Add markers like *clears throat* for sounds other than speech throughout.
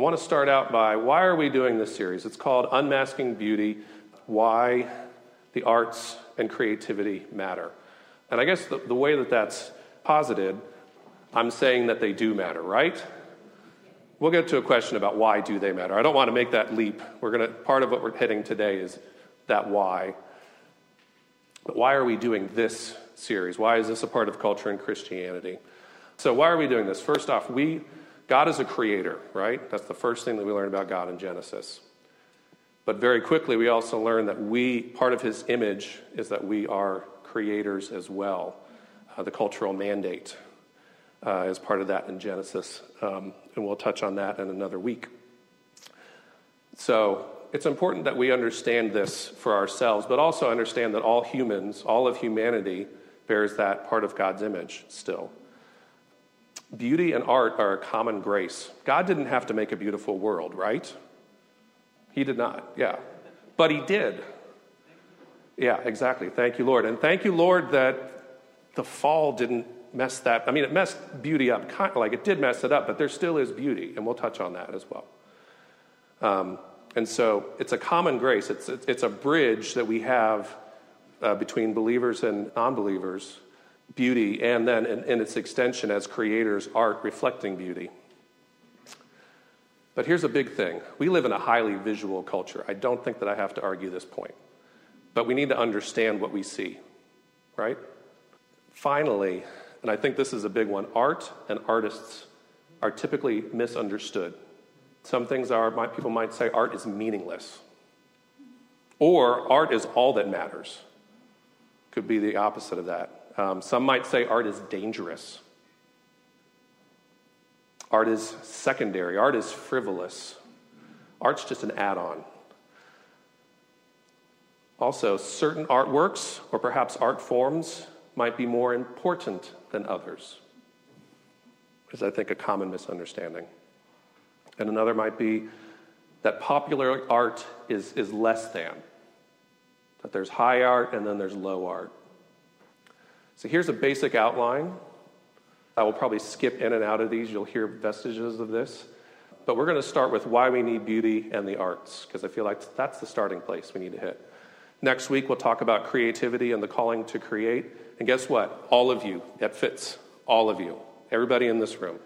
I want to start out by why are we doing this series? It's called Unmasking Beauty Why the Arts and Creativity Matter. And I guess the, the way that that's posited, I'm saying that they do matter, right? We'll get to a question about why do they matter. I don't want to make that leap. We're going to part of what we're hitting today is that why. But why are we doing this series? Why is this a part of culture and Christianity? So why are we doing this? First off, we God is a creator, right? That's the first thing that we learn about God in Genesis. But very quickly, we also learn that we, part of his image is that we are creators as well. Uh, the cultural mandate uh, is part of that in Genesis. Um, and we'll touch on that in another week. So it's important that we understand this for ourselves, but also understand that all humans, all of humanity, bears that part of God's image still. Beauty and art are a common grace. God didn't have to make a beautiful world, right? He did not, yeah. But He did. Yeah, exactly. Thank you, Lord. And thank you, Lord, that the fall didn't mess that. I mean, it messed beauty up, kind of like it did mess it up, but there still is beauty, and we'll touch on that as well. Um, and so it's a common grace, it's, it's a bridge that we have uh, between believers and non believers beauty, and then in, in its extension as creators, art reflecting beauty. But here's a big thing we live in a highly visual culture. I don't think that I have to argue this point. But we need to understand what we see, right? Finally, and I think this is a big one art and artists are typically misunderstood. Some things are, people might say, art is meaningless. Or art is all that matters. Could be the opposite of that. Um, some might say art is dangerous. Art is secondary. Art is frivolous. Art's just an add on. Also, certain artworks or perhaps art forms might be more important than others, is I think a common misunderstanding. And another might be that popular art is, is less than, that there's high art and then there's low art. So here's a basic outline. I will probably skip in and out of these. You'll hear vestiges of this. But we're going to start with why we need beauty and the arts, because I feel like that's the starting place we need to hit. Next week, we'll talk about creativity and the calling to create. And guess what? All of you, that fits. All of you. Everybody in this room.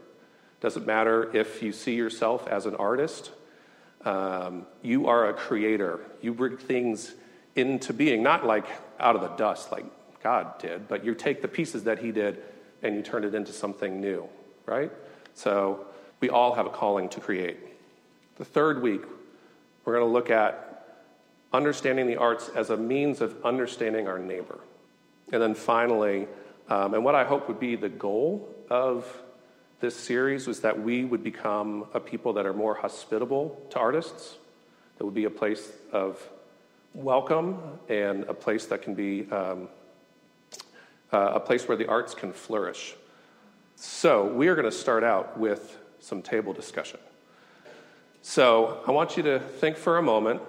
Doesn't matter if you see yourself as an artist, um, you are a creator. You bring things into being, not like out of the dust, like God did, but you take the pieces that He did and you turn it into something new, right? So we all have a calling to create. The third week, we're going to look at understanding the arts as a means of understanding our neighbor. And then finally, um, and what I hope would be the goal of this series was that we would become a people that are more hospitable to artists, that would be a place of welcome and a place that can be um, uh, a place where the arts can flourish. So, we are going to start out with some table discussion. So, I want you to think for a moment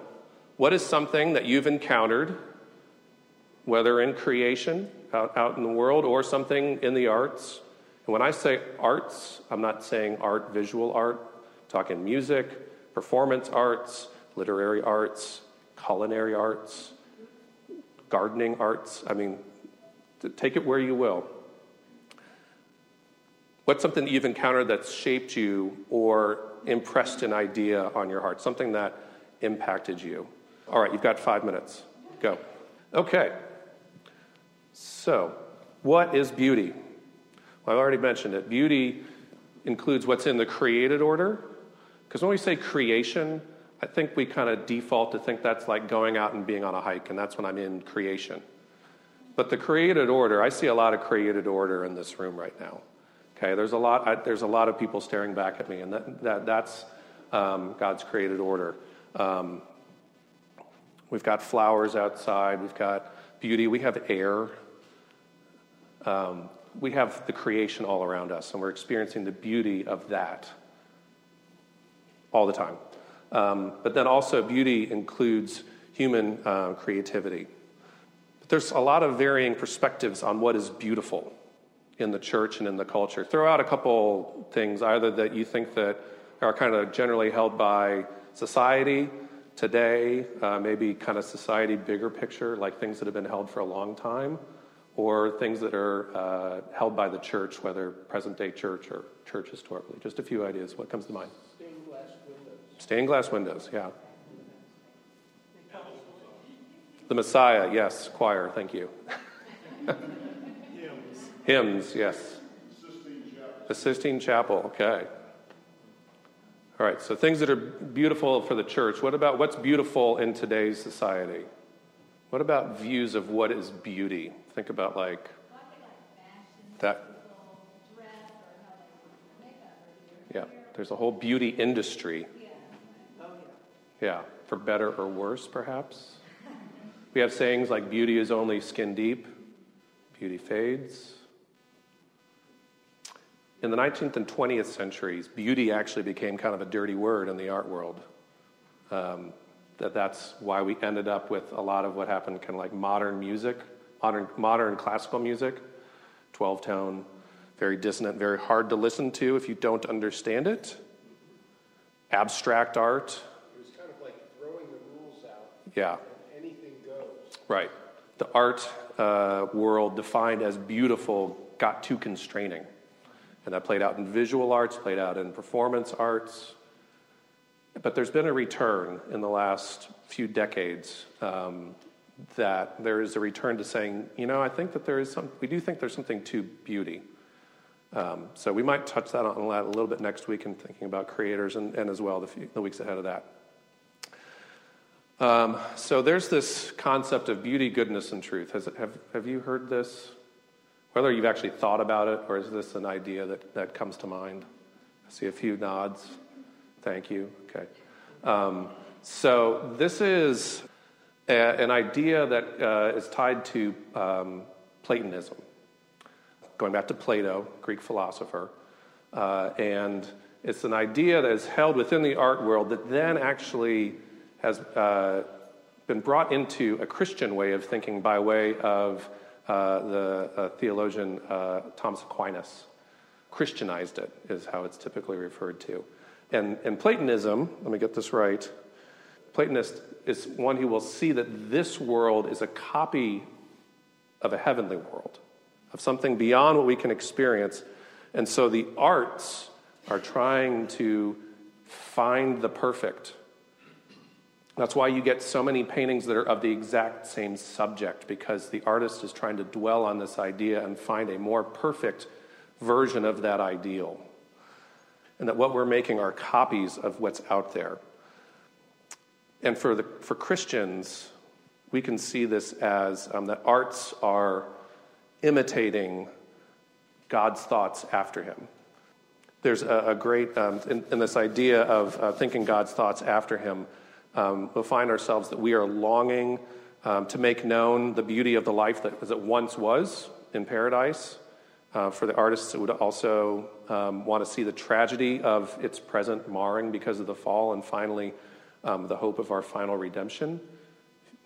what is something that you've encountered, whether in creation, out, out in the world, or something in the arts? And when I say arts, I'm not saying art, visual art, I'm talking music, performance arts, literary arts, culinary arts, gardening arts. I mean, Take it where you will. What's something that you've encountered that's shaped you or impressed an idea on your heart? Something that impacted you? All right, you've got five minutes. Go. Okay. So, what is beauty? Well, I already mentioned it. Beauty includes what's in the created order. Because when we say creation, I think we kind of default to think that's like going out and being on a hike, and that's when I'm in creation. But the created order, I see a lot of created order in this room right now. Okay, there's a lot. I, there's a lot of people staring back at me, and that, that that's um, God's created order. Um, we've got flowers outside. We've got beauty. We have air. Um, we have the creation all around us, and we're experiencing the beauty of that all the time. Um, but then also, beauty includes human uh, creativity. There's a lot of varying perspectives on what is beautiful in the church and in the culture. Throw out a couple things, either that you think that are kind of generally held by society today, uh, maybe kind of society bigger picture, like things that have been held for a long time, or things that are uh, held by the church, whether present day church or church historically. Just a few ideas. What comes to mind? Stained glass windows. Stained glass windows, yeah. The Messiah, yes. Choir, thank you. Hymns. Hymns, yes. The Sistine Chapel, okay. All right, so things that are beautiful for the church. What about what's beautiful in today's society? What about views of what is beauty? Think about like that. Yeah, there's a whole beauty industry. Yeah, for better or worse, perhaps. We have sayings like beauty is only skin deep, beauty fades. In the 19th and 20th centuries, beauty actually became kind of a dirty word in the art world. Um, that that's why we ended up with a lot of what happened, kind of like modern music, modern, modern classical music, 12 tone, very dissonant, very hard to listen to if you don't understand it. Abstract art. It was kind of like throwing the rules out. Yeah. Right. The art uh, world defined as beautiful got too constraining. And that played out in visual arts, played out in performance arts. But there's been a return in the last few decades um, that there is a return to saying, you know, I think that there is some, we do think there's something to beauty. Um, so we might touch that on that a little bit next week in thinking about creators and, and as well the, few, the weeks ahead of that. Um, so there's this concept of beauty, goodness, and truth. Has have, have you heard this? Whether you've actually thought about it or is this an idea that, that comes to mind? I see a few nods. Thank you. Okay. Um, so this is a, an idea that uh, is tied to um, Platonism. Going back to Plato, Greek philosopher. Uh, and it's an idea that is held within the art world that then actually has uh, been brought into a Christian way of thinking by way of uh, the uh, theologian uh, Thomas Aquinas. Christianized it, is how it's typically referred to. And, and Platonism, let me get this right, Platonist is one who will see that this world is a copy of a heavenly world, of something beyond what we can experience. And so the arts are trying to find the perfect that's why you get so many paintings that are of the exact same subject, because the artist is trying to dwell on this idea and find a more perfect version of that ideal. And that what we're making are copies of what's out there. And for, the, for Christians, we can see this as um, that arts are imitating God's thoughts after Him. There's a, a great, um, in, in, this idea of uh, thinking God's thoughts after Him um, we'll find ourselves that we are longing um, to make known the beauty of the life that as it once was in paradise. Uh, for the artists, it would also um, want to see the tragedy of its present marring because of the fall, and finally, um, the hope of our final redemption.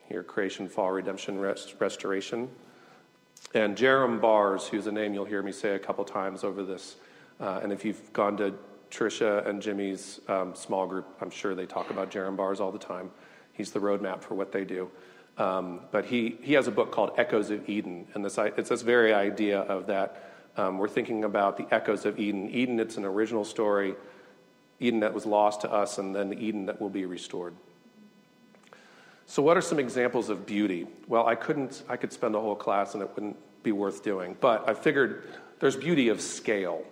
Here, creation, fall, redemption, rest, restoration. And Jerram Barrs, who's a name you'll hear me say a couple times over this, uh, and if you've gone to Trisha and Jimmy's um, small group, I'm sure they talk about Jerram Barrs all the time. He's the roadmap for what they do. Um, but he, he has a book called Echoes of Eden, and this, it's this very idea of that. Um, we're thinking about the echoes of Eden. Eden, it's an original story, Eden that was lost to us, and then the Eden that will be restored. So, what are some examples of beauty? Well, I couldn't, I could spend a whole class and it wouldn't be worth doing, but I figured there's beauty of scale.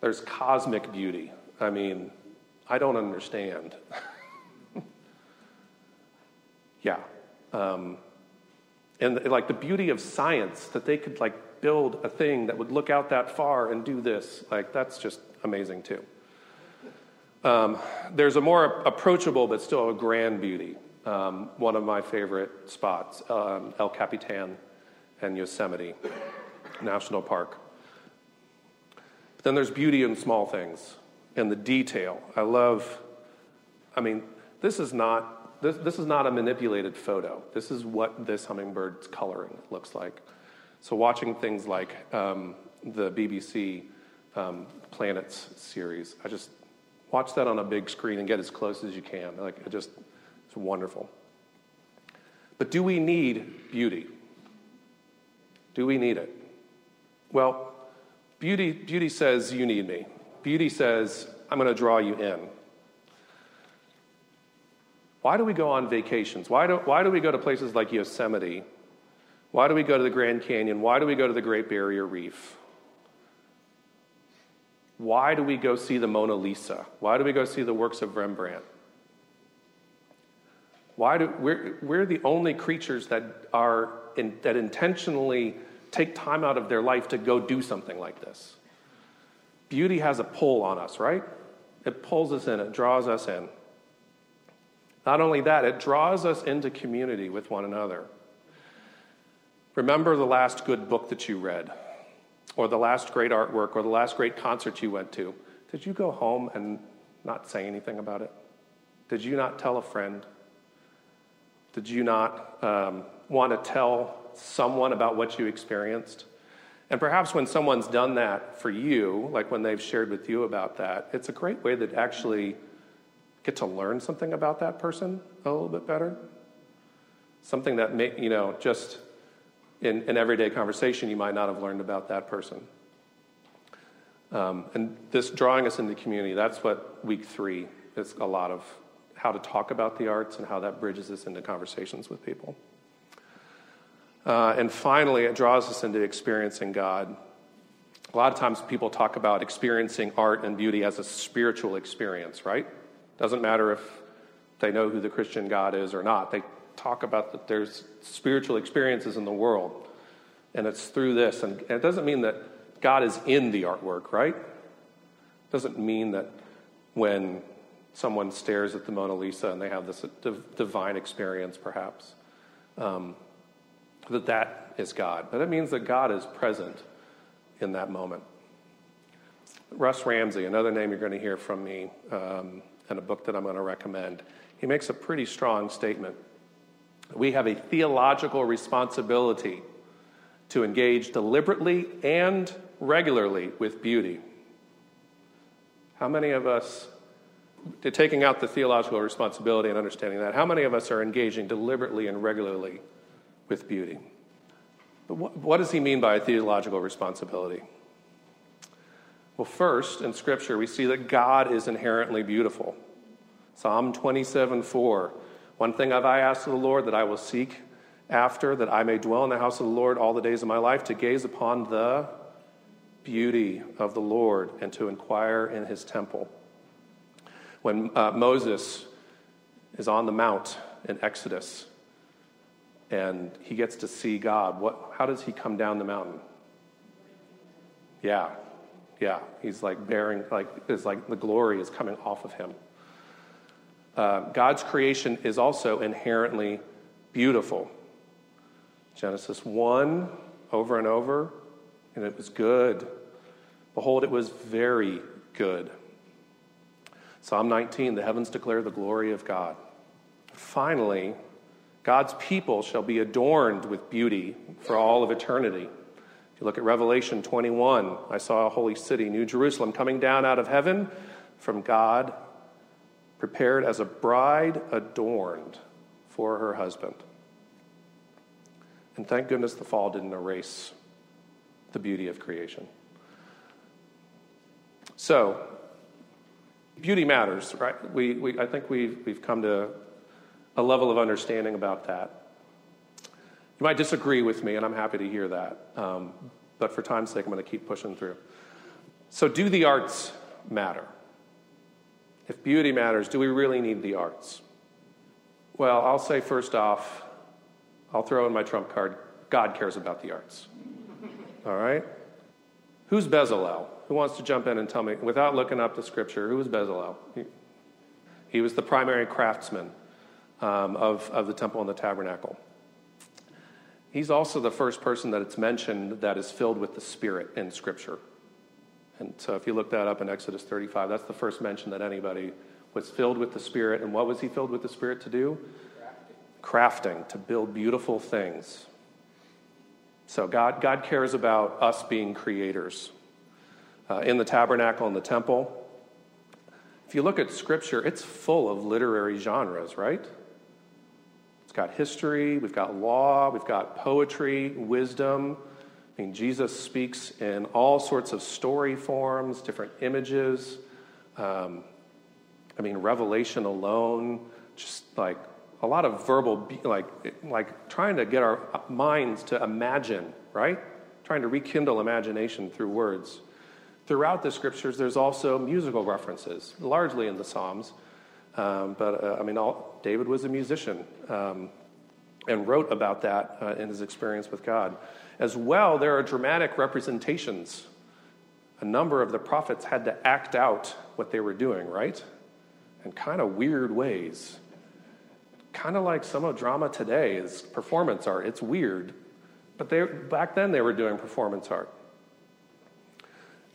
There's cosmic beauty. I mean, I don't understand. *laughs* yeah. Um, and like the beauty of science that they could like build a thing that would look out that far and do this like that's just amazing too um, there's a more approachable but still a grand beauty um, one of my favorite spots um, el capitan and yosemite national park but then there's beauty in small things and the detail. I love, I mean, this is not, this, this is not a manipulated photo. This is what this hummingbird's coloring looks like. So watching things like um, the BBC um, Planets series. I just watch that on a big screen and get as close as you can. Like, it just, it's wonderful. But do we need beauty? Do we need it? Well, beauty, beauty says, You need me. Beauty says, I'm going to draw you in. Why do we go on vacations? Why do, why do we go to places like Yosemite? Why do we go to the Grand Canyon? Why do we go to the Great Barrier Reef? Why do we go see the Mona Lisa? Why do we go see the works of Rembrandt? Why do, we're, we're the only creatures that, are in, that intentionally take time out of their life to go do something like this. Beauty has a pull on us, right? It pulls us in, it draws us in. Not only that, it draws us into community with one another. Remember the last good book that you read, or the last great artwork, or the last great concert you went to. Did you go home and not say anything about it? Did you not tell a friend? Did you not um, want to tell someone about what you experienced? And perhaps when someone's done that for you, like when they've shared with you about that, it's a great way to actually get to learn something about that person a little bit better. Something that, may, you know, just in an everyday conversation you might not have learned about that person. Um, and this drawing us into community, that's what week three is a lot of how to talk about the arts and how that bridges us into conversations with people. Uh, and finally, it draws us into experiencing God. A lot of times people talk about experiencing art and beauty as a spiritual experience, right? Doesn't matter if they know who the Christian God is or not. They talk about that there's spiritual experiences in the world, and it's through this. And, it doesn't mean that God is in the artwork, right? It doesn't mean that when someone stares at the Mona Lisa and they have this divine experience, perhaps, um, that that is God. But it means that God is present in that moment. Russ Ramsey, another name you're going to hear from me um, a book that I'm going to recommend, he makes a pretty strong statement. We have a theological responsibility to engage deliberately and regularly with beauty. How many of us taking out the theological responsibility and understanding that, how many of us are engaging deliberately and regularly with beauty? But what, what does he mean by theological responsibility? Well, first, in Scripture, we see that God is inherently beautiful. Psalm 27 4. One thing have I asked of the Lord that I will seek after, that I may dwell in the house of the Lord all the days of my life, to gaze upon the beauty of the Lord and to inquire in his temple when uh, Moses is on the mount in Exodus and he gets to see God, what, how does he come down the mountain? Yeah, yeah. He's like bearing, like, it's like the glory is coming off of him. Uh, God's creation is also inherently beautiful. Genesis 1, over and over, and it was good. Behold, it was very good. Psalm 19, the heavens declare the glory of God. Finally, God's people shall be adorned with beauty for all of eternity. If you look at Revelation 21, I saw a holy city, New Jerusalem, coming down out of heaven from God, prepared as a bride adorned for her husband. And thank goodness the fall didn't erase the beauty of creation. So, beauty matters, right? We, we, I think we've, we've come to a level of understanding about that. You might disagree with me, and I'm happy to hear that. Um, but for time's sake, I'm going to keep pushing through. So, do the arts matter? If beauty matters, do we really need the arts? Well, I'll say first off, I'll throw in my trump card God cares about the arts. All right? Who's Bezalel? Who wants to jump in and tell me, without looking up the scripture, who was Bezalel? He, he was the primary craftsman um, of, of the temple and the tabernacle. He's also the first person that it's mentioned that is filled with the Spirit in Scripture. And so if you look that up in Exodus 35, that's the first mention that anybody was filled with the Spirit. And what was he filled with the Spirit to do? Crafting, Crafting to build beautiful things. So God, God cares about us being creators. uh, in the tabernacle and the temple. If you look at Scripture, it's full of literary genres, right? It's got history, we've got law, we've got poetry, wisdom. I mean, Jesus speaks in all sorts of story forms, different images. Um, I mean, Revelation alone, just like a lot of verbal, like, like trying to get our minds to imagine, right? Trying to rekindle imagination through words. Throughout the scriptures, there's also musical references, largely in the Psalms. Um, but uh, I mean, all, David was a musician um, and wrote about that uh, in his experience with God. As well, there are dramatic representations. A number of the prophets had to act out what they were doing, right? In kind of weird ways. Kind of like some of drama today is performance art. It's weird. But they, back then, they were doing performance art.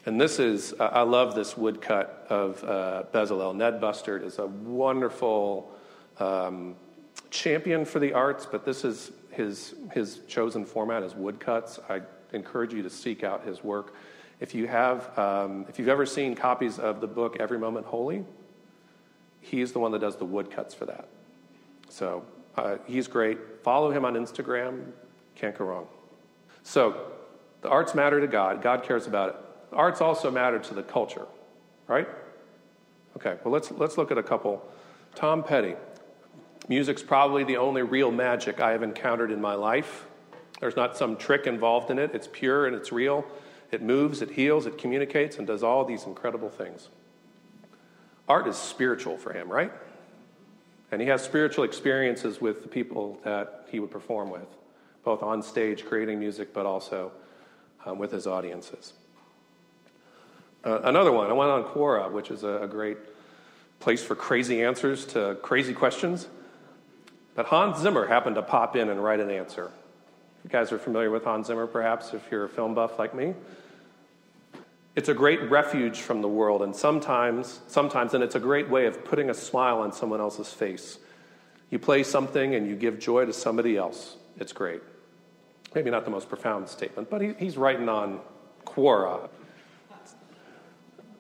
And this is, uh, I love this woodcut of uh, Bezalel. Ned Bustard is a wonderful um, champion for the arts, but this is his, his chosen format is woodcuts. I encourage you to seek out his work. If you have, um, if you've ever seen copies of the book Every Moment Holy, he's the one that does the woodcuts for that. So uh, he's great. Follow him on Instagram. Can't go wrong. So the arts matter to God. God cares about it arts also matter to the culture, right? Okay, well, let's, let's look at a couple. Tom Petty. Music's probably the only real magic I have encountered in my life. There's not some trick involved in it. It's pure and it's real. It moves, it heals, it communicates, and does all these incredible things. Art is spiritual for him, right? And he has spiritual experiences with the people that he would perform with, both on stage creating music, but also um, with his audiences. Uh, another one, I went on Quora, which is a, a great place for crazy answers to crazy questions. But Hans Zimmer happened to pop in and write an answer. You guys are familiar with Hans Zimmer, perhaps, if you're a film buff like me. It's a great refuge from the world, and sometimes, sometimes, and it's a great way of putting a smile on someone else's face. You play something and you give joy to somebody else. It's great. Maybe not the most profound statement, but he, he's writing on Quora.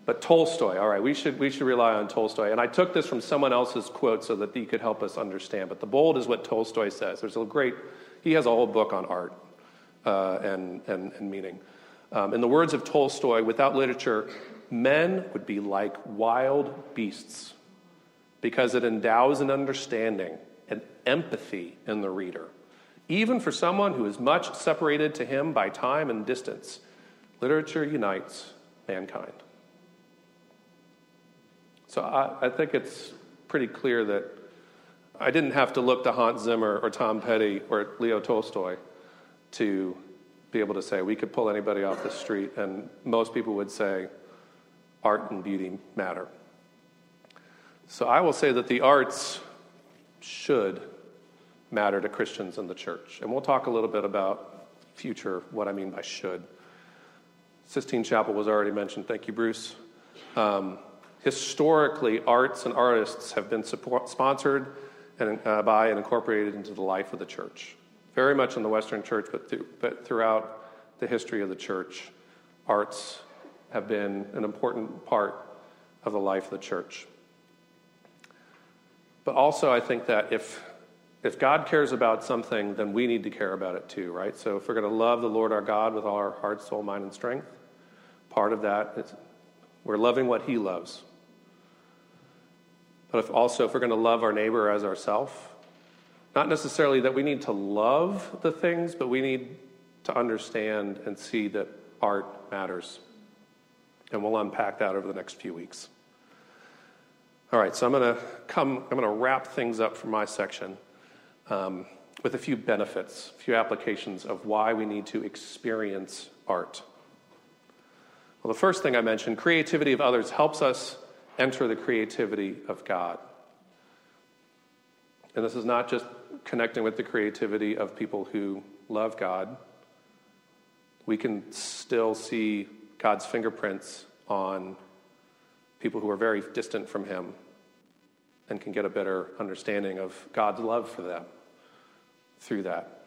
But Tolstoy, all right, we should, we should rely on Tolstoy. And I took this from someone else's quote so that he could help us understand. But the bold is what Tolstoy says. There's a great, he has a whole book on art uh, and, and, and meaning. Um, in the words of Tolstoy, without literature, men would be like wild beasts because it endows an understanding and empathy in the reader. Even for someone who is much separated to him by time and distance, literature unites mankind. So I, I think it's pretty clear that I didn't have to look to Hans Zimmer or Tom Petty or Leo Tolstoy to be able to say we could pull anybody off the street, and most people would say art and beauty matter. So I will say that the arts should matter to Christians in the church. And we'll talk a little bit about future, what I mean by should. Sistine Chapel was already mentioned. Thank you, Bruce. Um, historically, arts and artists have been support, sponsored and, uh, by and incorporated into the life of the church. Very much in the Western church, but, th- but throughout the history of the church, arts have been an important part of the life of the church. But also, I think that if, if God cares about something, then we need to care about it too, right? So if we're going to love the Lord our God with all our heart, soul, mind, and strength, part of that is we're loving what He loves. But if also, if we're going to love our neighbor as ourselves, not necessarily that we need to love the things, but we need to understand and see that art matters. And we'll unpack that over the next few weeks. All right, so I'm going to come, I'm going to wrap things up for my section um, with a few benefits, a few applications of why we need to experience art. Well, the first thing I mentioned, creativity of others helps us enter the creativity of God. And this is not just connecting with the creativity of people who love God. We can still see God's fingerprints on people who are very distant from Him and can get a better understanding of God's love for them through that.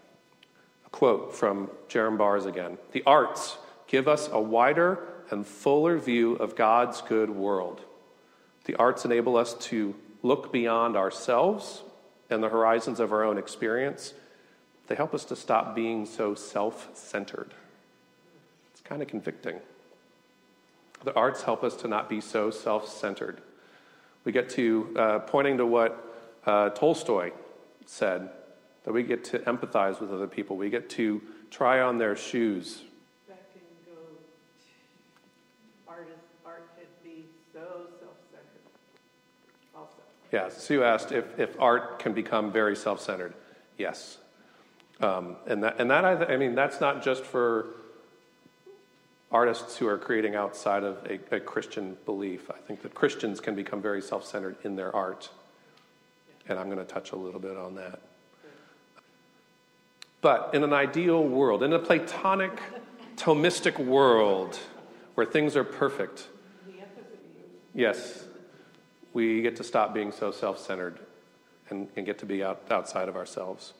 A quote from Jerram Barrs again The arts give us a wider and fuller view of God's good world. The arts enable us to look beyond ourselves and the horizons of our own experience. They help us to stop being so self centered. It's kind of convicting. The arts help us to not be so self centered. We get to, uh, pointing to what uh, Tolstoy said, that we get to empathize with other people. We get to try on their shoes. That can go, art, is, art could be so self-centered also. Yeah, Sue asked if, if art can become very self centered. Yes. Um, and that, and that I, I mean, that's not just for artists who are creating outside of a, a Christian belief. I think that Christians can become very self centered in their art. And I'm going to touch a little bit on that. But in an ideal world, in a Platonic, Thomistic world where things are perfect, yes, we get to stop being so self centered and, and, get to be out, outside of ourselves.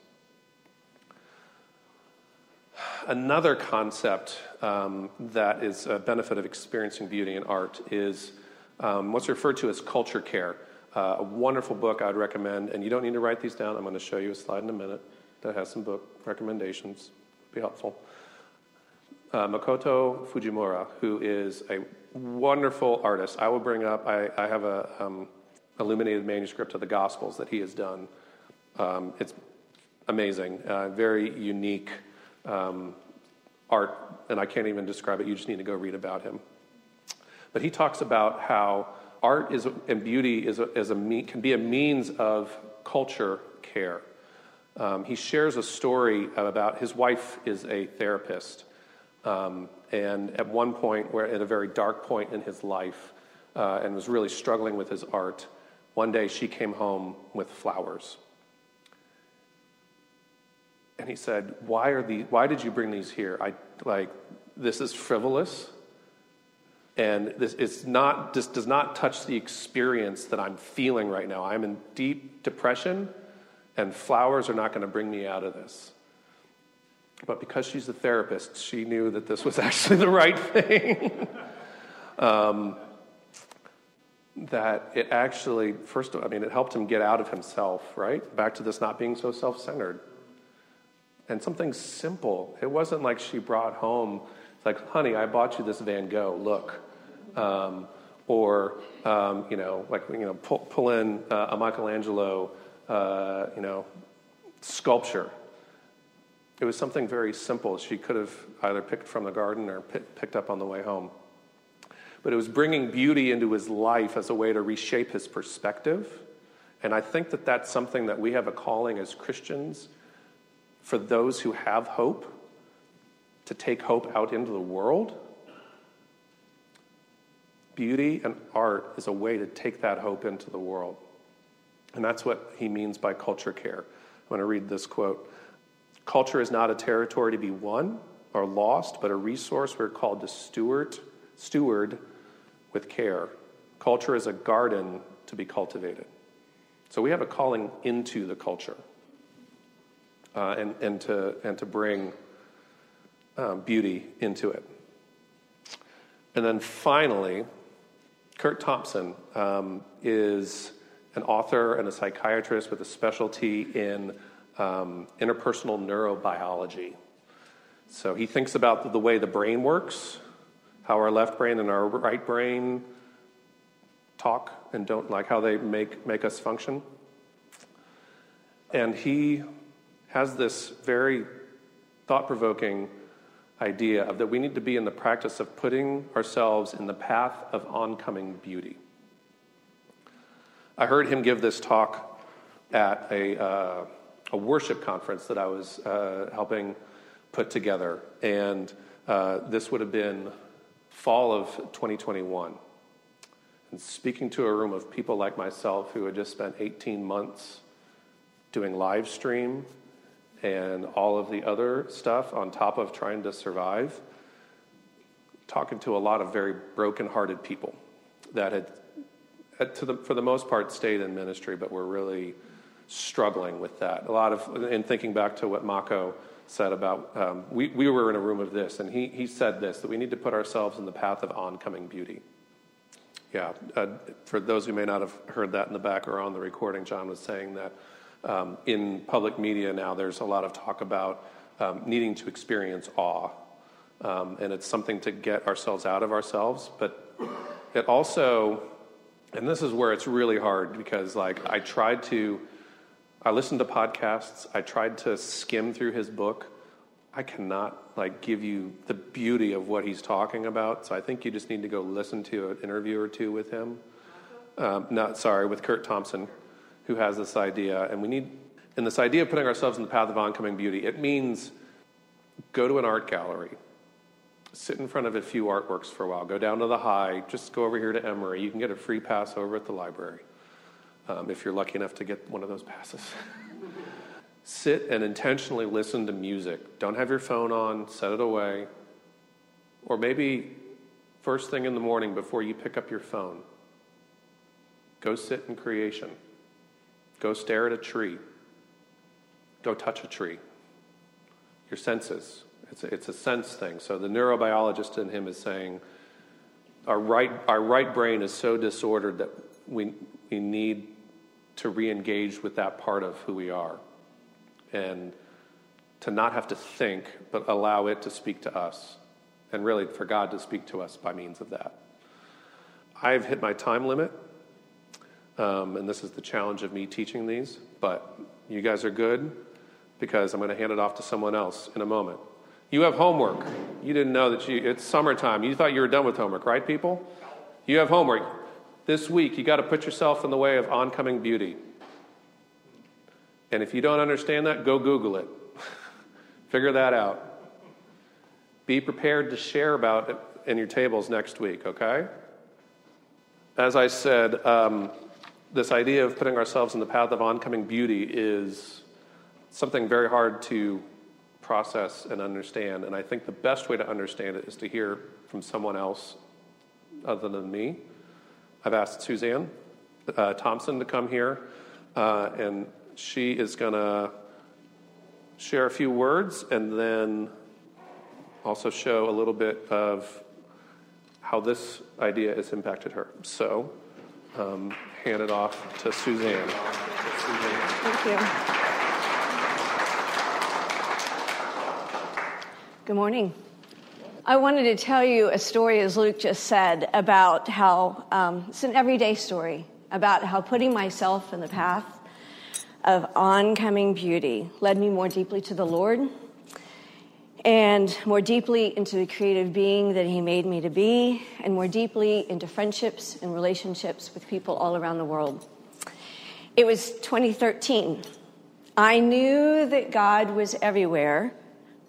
Another concept um, that is a benefit of experiencing beauty in art is um, what's referred to as culture care. Uh, a wonderful book I'd recommend, and you don't need to write these down. I'm going to show you a slide in a minute that has some book recommendations. Be helpful. Uh, Makoto Fujimura, who is a wonderful artist. I will bring up. I, I have a um, illuminated manuscript of the Gospels that he has done. Um, it's amazing, uh, very unique um, art, and I can't even describe it. You just need to go read about him. But he talks about how art is, and beauty is a, is a, can be a means of culture care. Um, he shares a story about his wife is a therapist. Um, and at one point, where at a very dark point in his life, uh, and was really struggling with his art, one day she came home with flowers. And he said, "Why are these? Why did you bring these here? I like this is frivolous, and this it's not. This does not touch the experience that I'm feeling right now. I'm in deep depression." and flowers are not going to bring me out of this. But because she's a therapist, she knew that this was *laughs* actually the right thing. *laughs* um, that it actually, first, of all, I mean, it helped him get out of himself, right? Back to this not being so self centered. And something simple. It wasn't like she brought home, it's like, honey, I bought you this Van Gogh, look. Um, or, um, you know, like, you know, pull, pull in uh, a Michelangelo uh, you know, sculpture. It was something very simple. She could have either picked from the garden or picked up on the way home. But it was bringing beauty into his life as a way to reshape his perspective. And I think that that's something that we have a calling as Christians for those who have hope to take hope out into the world. Beauty and art is a way to take that hope into the world. And that's what he means by culture care. I'm going to read this quote Culture is not a territory to be won or lost, but a resource we're called to steward, steward with care. Culture is a garden to be cultivated. So we have a calling into the culture uh, and, and, to, and to bring um, beauty into it. And then finally, Curt Thompson um, is an author and a psychiatrist with a specialty in um, interpersonal neurobiology. So he thinks about the, way the brain works, how our left brain and our right brain talk and don't like how they make, make us function. And he has this very thought provoking idea of that we need to be in the practice of putting ourselves in the path of oncoming beauty. I heard him give this talk at a, uh, a worship conference that I was uh, helping put together. And uh, this would have been fall of 2021. And speaking to a room of people like myself who had just spent 18 months doing live stream and all of the other stuff on top of trying to survive, talking to a lot of very broken-hearted people that had the, for the most part, stayed in ministry, but we're really struggling with that. A lot of, in thinking back to what Mako said about um, we, we were in a room of this, and he, he said this that we need to put ourselves in the path of oncoming beauty. Yeah, uh, for those who may not have heard that in the back or on the recording, John was saying that um, in public media now there's a lot of talk about um, needing to experience awe. Um, and it's something to get ourselves out of ourselves, but it also, and this is where it's really hard because, like, I tried to I listened to podcasts. I tried to skim through his book. I cannot like give you the beauty of what he's talking about. So I think you just need to go listen to an interview or two with him. Um, not sorry, with Curt Thompson, who has this idea, and we need. And this idea of putting ourselves in the path of oncoming beauty, it means go to an art gallery, sit in front of a few artworks for a while, go down to the high, just go over here to Emory. You can get a free pass over at the library um, if you're lucky enough to get one of those passes. *laughs* Sit and intentionally listen to music. Don't have your phone on, set it away. Or maybe first thing in the morning before you pick up your phone, go sit in creation. Go stare at a tree. Go touch a tree. Your senses. It's a, it's a sense thing. So the neurobiologist in him is saying our right, our right brain is so disordered that we, we need to re engage with that part of who we are and to not have to think, but allow it to speak to us, and really for God to speak to us by means of that. I've hit my time limit, um, and this is the challenge of me teaching these, but you guys are good because I'm going to hand it off to someone else in a moment. You have homework. You didn't know that you, it's summertime. You thought you were done with homework, right, people? You have homework. This week, you got to put yourself in the way of oncoming beauty. And if you don't understand that, go Google it. *laughs* Figure that out. Be prepared to share about it in your tables next week, okay? As I said, um, this idea of putting ourselves in the path of oncoming beauty is something very hard to process and understand. And I think the best way to understand it is to hear from someone else other than me. I've asked Suzanne uh, Thompson to come here, uh, and she is going to share a few words and then also show a little bit of how this idea has impacted her. So, um, hand it off to Suzanne. Thank you. Good morning. I wanted to tell you a story, as Luke just said, about how um, it's an everyday story about how putting myself in the path of oncoming beauty led me more deeply to the Lord and more deeply into the creative being that He made me to be, and more deeply into friendships and relationships with people all around the world. It was 2013. I knew that God was everywhere,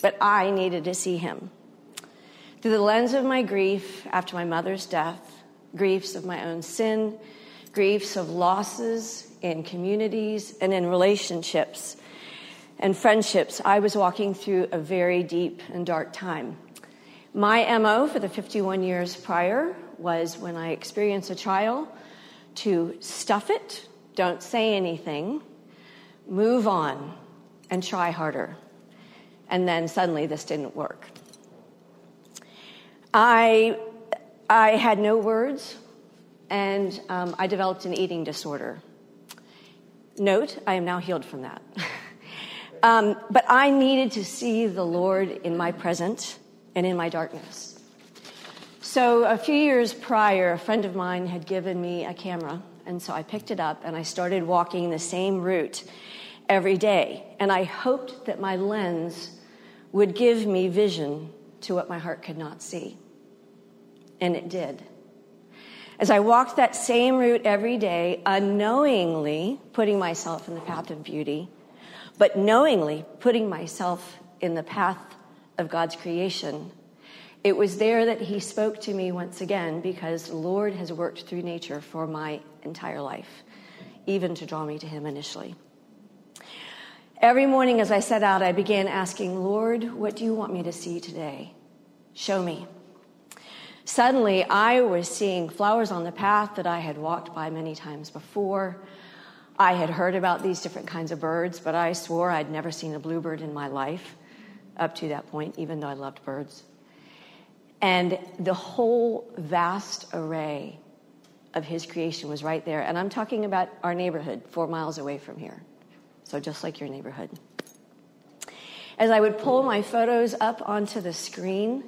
but I needed to see Him. Through the lens of my grief after my mother's death, griefs of my own sin, griefs of losses in communities and in relationships and friendships, I was walking through a very deep and dark time. My MO for the 51 years prior was when I experience a trial to stuff it, don't say anything, move on, and try harder. And then suddenly this didn't work. I, I had no words, and um, I developed an eating disorder. Note, I am now healed from that. *laughs* um, but I needed to see the Lord in my present and in my darkness. So, a few years prior, a friend of mine had given me a camera, and so I picked it up and I started walking the same route every day. And I hoped that my lens would give me vision to what my heart could not see. And it did. As I walked that same route every day, unknowingly putting myself in the path of beauty, but knowingly putting myself in the path of God's creation, it was there that He spoke to me once again because the Lord has worked through nature for my entire life, even to draw me to Him initially. Every morning as I set out, I began asking, Lord, what do you want me to see today? Show me. Suddenly, I was seeing flowers on the path that I had walked by many times before. I had heard about these different kinds of birds, but I swore I'd never seen a bluebird in my life. up to that point, even though I loved birds. And the whole vast array of his creation was right there. And I'm talking about our neighborhood, four miles away from here. So just like your neighborhood. As I would pull my photos up onto the screen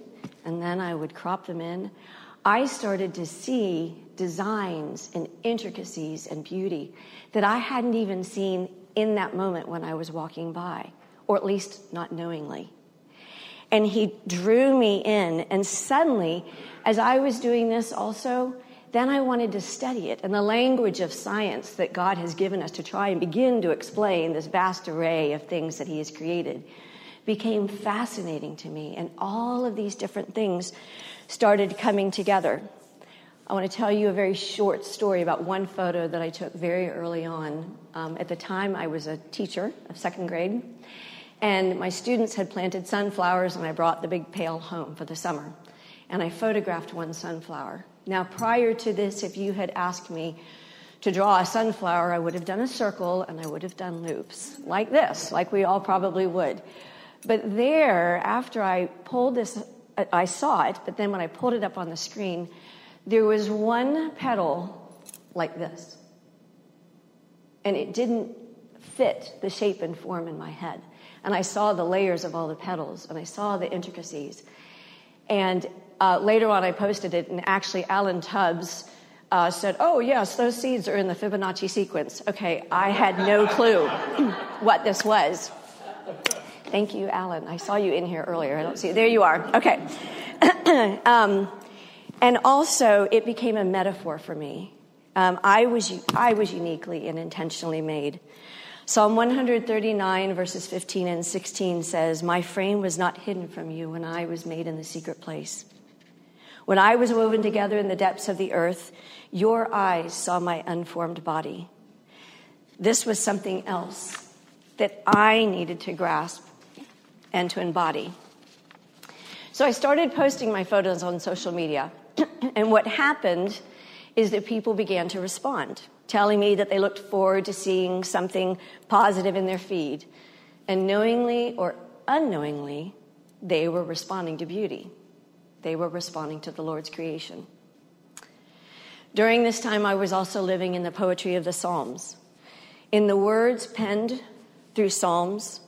and then I would crop them in, I started to see designs and intricacies and beauty that I hadn't even seen in that moment when I was walking by, or at least not knowingly. And he drew me in, and suddenly, as I was doing this also, then I wanted to study it and the language of science that God has given us to try and begin to explain this vast array of things that He has created became fascinating to me. And all of these different things started coming together. I want to tell you a very short story about one photo that I took very early on. Um, at the time, I was a teacher of second grade, and my students had planted sunflowers, and I brought the big pail home for the summer. And I photographed one sunflower. Now, prior to this, if you had asked me to draw a sunflower, I would have done a circle and I would have done loops like this, like we all probably would. But there, after I pulled this, uh, I saw it, but then when I pulled it up on the screen, there was one petal like this. And it didn't fit the shape and form in my head. And I saw the layers of all the petals and I saw the intricacies. And uh, later on, I posted it, and actually, Alan Tubbs uh, said, Oh, yes, those seeds are in the Fibonacci sequence. Okay, I had no clue *clears throat* what this was. Thank you, Alan. I saw you in here earlier. I don't see you. There you are. Okay. *clears throat* um, and also, it became a metaphor for me. Um, I, was, I was uniquely and intentionally made. Psalm 139, verses 15 and 16 says, My frame was not hidden from you when I was made in the secret place. When I was woven together in the depths of the earth, your eyes saw my unformed body. This was something else that I needed to grasp and to embody. So I started posting my photos on social media. *clears throat* and what happened is that people began to respond, telling me that they looked forward to seeing something positive in their feed. And knowingly or unknowingly, they were responding to beauty. They were responding to the Lord's creation. During this time, I was also living in the poetry of the Psalms. In the words penned through Psalms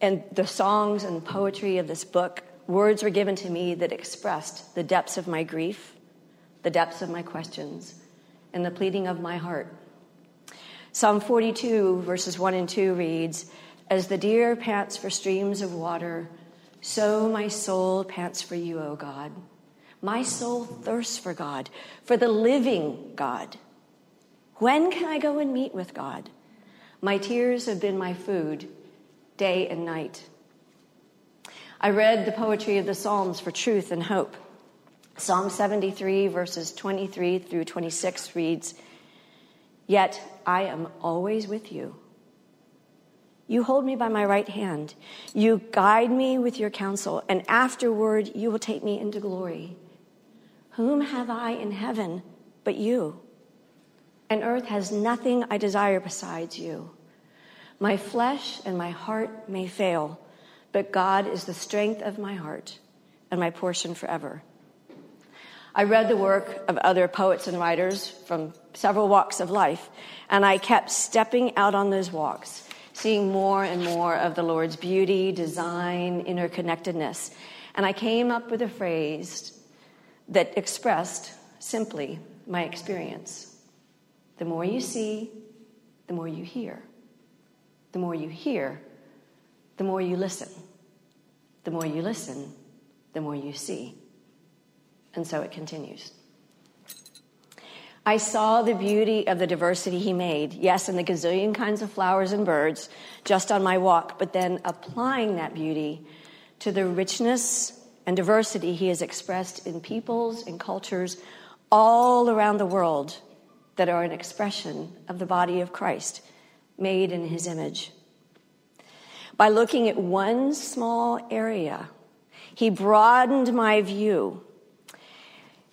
and the songs and poetry of this book, words were given to me that expressed the depths of my grief, the depths of my questions, and the pleading of my heart. Psalm 42, verses 1 and 2 reads As the deer pants for streams of water, so my soul pants for you, O God. My soul thirsts for God, for the living God. When can I go and meet with God? My tears have been my food day and night. I read the poetry of the Psalms for truth and hope. Psalm 73, verses 23 through 26 reads, Yet I am always with you. You hold me by my right hand. You guide me with your counsel, and afterward you will take me into glory. Whom have I in heaven but you? And earth has nothing I desire besides you. My flesh and my heart may fail, but God is the strength of my heart and my portion forever. I read the work of other poets and writers from several walks of life, and I kept stepping out on those walks seeing more and more of the Lord's beauty, design, interconnectedness. And I came up with a phrase that expressed simply my experience. The more you see, the more you hear. The more you hear, the more you listen. The more you listen, the more you see. And so it continues. I saw the beauty of the diversity he made, yes, and the gazillion kinds of flowers and birds just on my walk, but then applying that beauty to the richness and diversity he has expressed in peoples and cultures all around the world that are an expression of the body of Christ made in his image. By looking at one small area, he broadened my view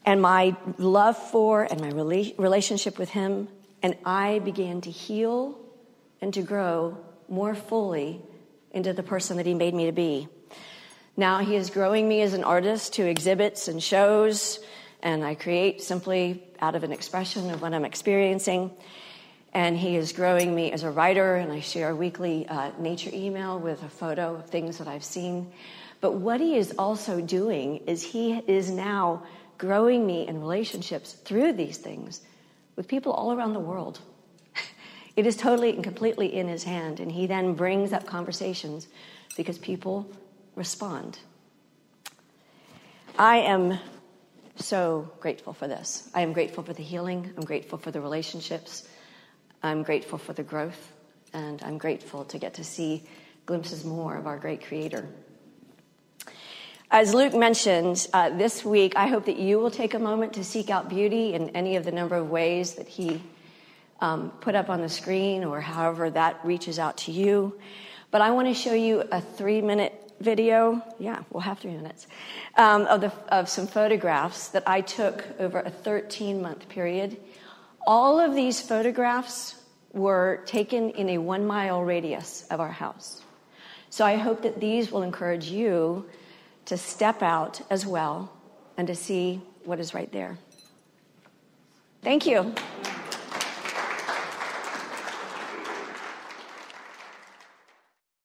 and my love for and my relationship with him, and I began to heal and to grow more fully into the person that he made me to be. Now he is growing me as an artist to exhibits and shows, and I create simply out of an expression of what I'm experiencing. And he is growing me as a writer, and I share a weekly uh, nature email with a photo of things that I've seen. But what he is also doing is he is now growing me in relationships through these things with people all around the world. *laughs* It is totally and completely in his hand, and he then brings up conversations because people respond. I am so grateful for this. I am grateful for the healing, I'm grateful for the relationships, I'm grateful for the growth, and I'm grateful to get to see glimpses more of our great Creator. As Luke mentioned, uh, this week, I hope that you will take a moment to seek out beauty in any of the number of ways that He um, put up on the screen or however that reaches out to you. But I want to show you a three minute video. Yeah, we'll have three minutes um, of, the, of some photographs that I took over a 13 month period. All of these photographs were taken in a one mile radius of our house. So I hope that these will encourage you to step out as well and to see what is right there. Thank you.